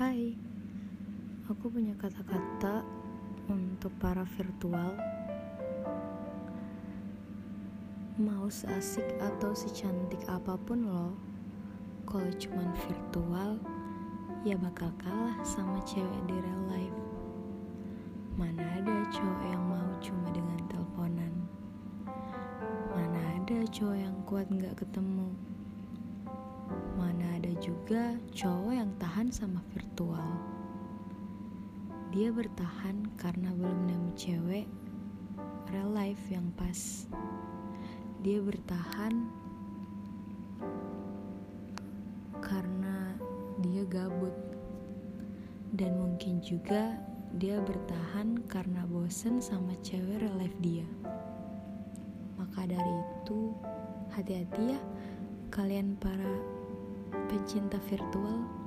Hai, aku punya kata-kata untuk para virtual. Mau seasik atau secantik apa pun lo, kalau cuman virtual, ya bakal kalah sama cewek di real life. Mana ada cowok yang mau cuma dengan teleponan? Mana ada cowok yang kuat nggak ketemu? Juga cowok yang tahan sama virtual. Dia bertahan karena belum nemu cewek real life yang pas. Dia bertahan karena dia gabut. Dan mungkin juga dia bertahan karena bosen sama cewek real life dia. Maka dari itu, hati-hati ya kalian para pecinta virtual